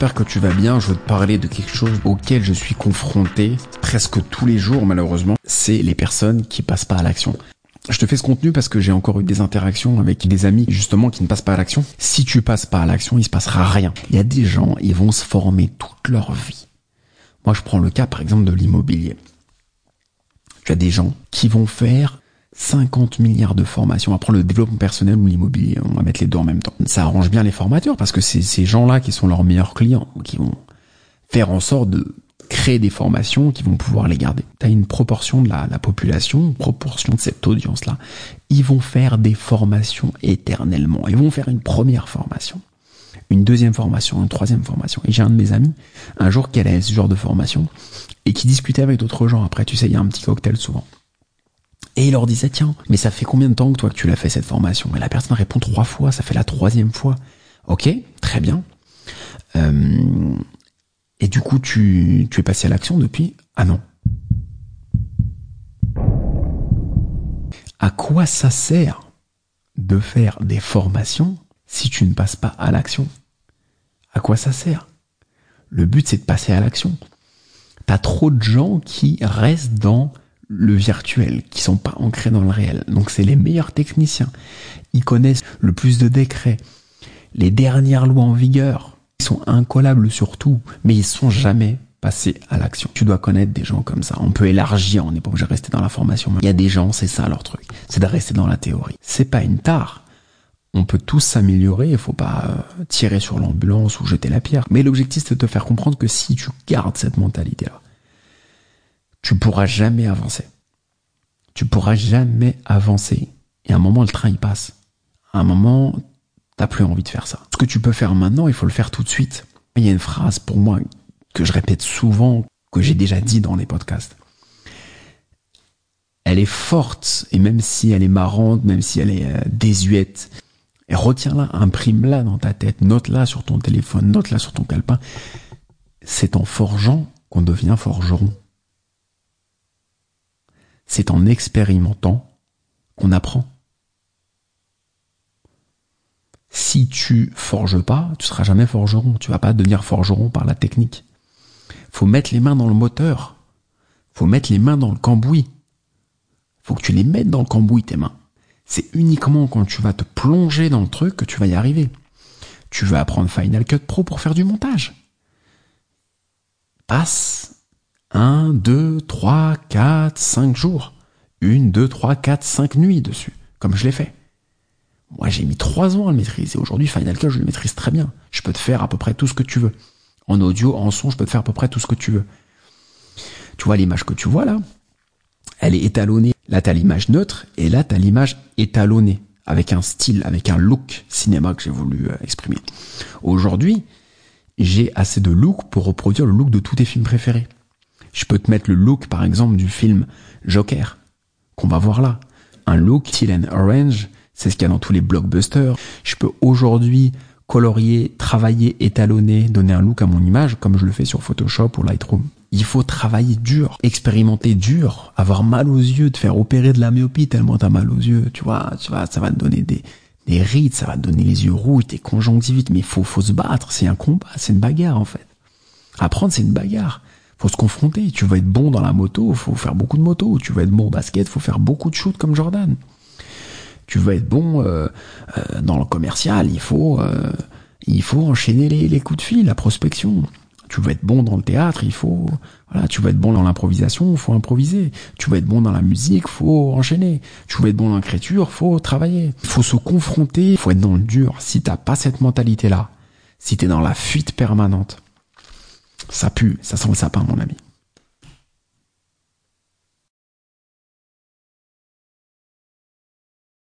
j'espère que tu vas bien. Je veux te parler de quelque chose auquel je suis confronté presque tous les jours malheureusement. C'est les personnes qui passent pas à l'action. Je te fais ce contenu parce que j'ai encore eu des interactions avec des amis justement qui ne passent pas à l'action. Si tu passes pas à l'action, il se passera rien. Il y a des gens, ils vont se former toute leur vie. Moi, je prends le cas par exemple de l'immobilier. Tu as des gens qui vont faire 50 milliards de formations. Après le développement personnel ou l'immobilier, on va mettre les deux en même temps. Ça arrange bien les formateurs parce que c'est ces gens-là qui sont leurs meilleurs clients, qui vont faire en sorte de créer des formations qui vont pouvoir les garder. Tu as une proportion de la, la population, une proportion de cette audience-là. Ils vont faire des formations éternellement. Ils vont faire une première formation, une deuxième formation, une troisième formation. Et j'ai un de mes amis, un jour, qui allait ce genre de formation et qui discutait avec d'autres gens. Après, tu sais, il y a un petit cocktail souvent. Et il leur disait, tiens, mais ça fait combien de temps que toi que tu l'as fait cette formation? Et la personne répond trois fois, ça fait la troisième fois. Ok, très bien. Euh, et du coup, tu, tu es passé à l'action depuis? Ah non. À quoi ça sert de faire des formations si tu ne passes pas à l'action? À quoi ça sert? Le but, c'est de passer à l'action. T'as trop de gens qui restent dans le virtuel, qui sont pas ancrés dans le réel. Donc c'est les meilleurs techniciens. Ils connaissent le plus de décrets, les dernières lois en vigueur. Ils sont incollables sur tout, mais ils sont jamais passés à l'action. Tu dois connaître des gens comme ça. On peut élargir, on n'est pas obligé de rester dans la formation. Il y a des gens, c'est ça leur truc. C'est de rester dans la théorie. C'est pas une tare. On peut tous s'améliorer, il faut pas euh, tirer sur l'ambulance ou jeter la pierre. Mais l'objectif, c'est de te faire comprendre que si tu gardes cette mentalité-là, tu pourras jamais avancer. Tu pourras jamais avancer. Et à un moment, le train, il passe. À un moment, t'as plus envie de faire ça. Ce que tu peux faire maintenant, il faut le faire tout de suite. Il y a une phrase pour moi que je répète souvent, que j'ai déjà dit dans les podcasts. Elle est forte, et même si elle est marrante, même si elle est euh, désuète, et retiens-la, imprime-la dans ta tête, note-la sur ton téléphone, note-la sur ton calepin. C'est en forgeant qu'on devient forgeron. C'est en expérimentant qu'on apprend. Si tu forges pas, tu seras jamais forgeron. Tu vas pas devenir forgeron par la technique. Faut mettre les mains dans le moteur. Faut mettre les mains dans le cambouis. Faut que tu les mettes dans le cambouis, tes mains. C'est uniquement quand tu vas te plonger dans le truc que tu vas y arriver. Tu veux apprendre Final Cut Pro pour faire du montage. Passe 1, 2, 3, 4, 5 jours. Une, deux, trois, quatre, cinq nuits dessus, comme je l'ai fait. Moi, j'ai mis trois ans à le maîtriser. Aujourd'hui, Final Cut, je le maîtrise très bien. Je peux te faire à peu près tout ce que tu veux. En audio, en son, je peux te faire à peu près tout ce que tu veux. Tu vois l'image que tu vois là? Elle est étalonnée. Là, t'as l'image neutre et là, t'as l'image étalonnée avec un style, avec un look cinéma que j'ai voulu euh, exprimer. Aujourd'hui, j'ai assez de look pour reproduire le look de tous tes films préférés. Je peux te mettre le look, par exemple, du film Joker, qu'on va voir là. Un look teal and orange, c'est ce qu'il y a dans tous les blockbusters. Je peux aujourd'hui colorier, travailler, étalonner, donner un look à mon image, comme je le fais sur Photoshop ou Lightroom. Il faut travailler dur, expérimenter dur, avoir mal aux yeux, te faire opérer de la myopie tellement t'as mal aux yeux, tu vois, tu vois, ça va te donner des, des rides, ça va te donner les yeux rouges, tes conjonctivites, mais faut, faut se battre, c'est un combat, c'est une bagarre en fait. Apprendre, c'est une bagarre faut se confronter. Tu veux être bon dans la moto, faut faire beaucoup de moto. Tu veux être bon au basket, faut faire beaucoup de shoot comme Jordan. Tu veux être bon euh, euh, dans le commercial, il faut euh, il faut enchaîner les, les, coups de fil, la prospection. Tu veux être bon dans le théâtre, il faut voilà. Tu veux être bon dans l'improvisation, faut improviser. Tu veux être bon dans la musique, faut enchaîner. Tu veux être bon dans l'écriture, faut travailler. Il faut se confronter, faut être dans le dur. Si t'as pas cette mentalité là, si t'es dans la fuite permanente ça pue, ça sent le sapin, mon ami.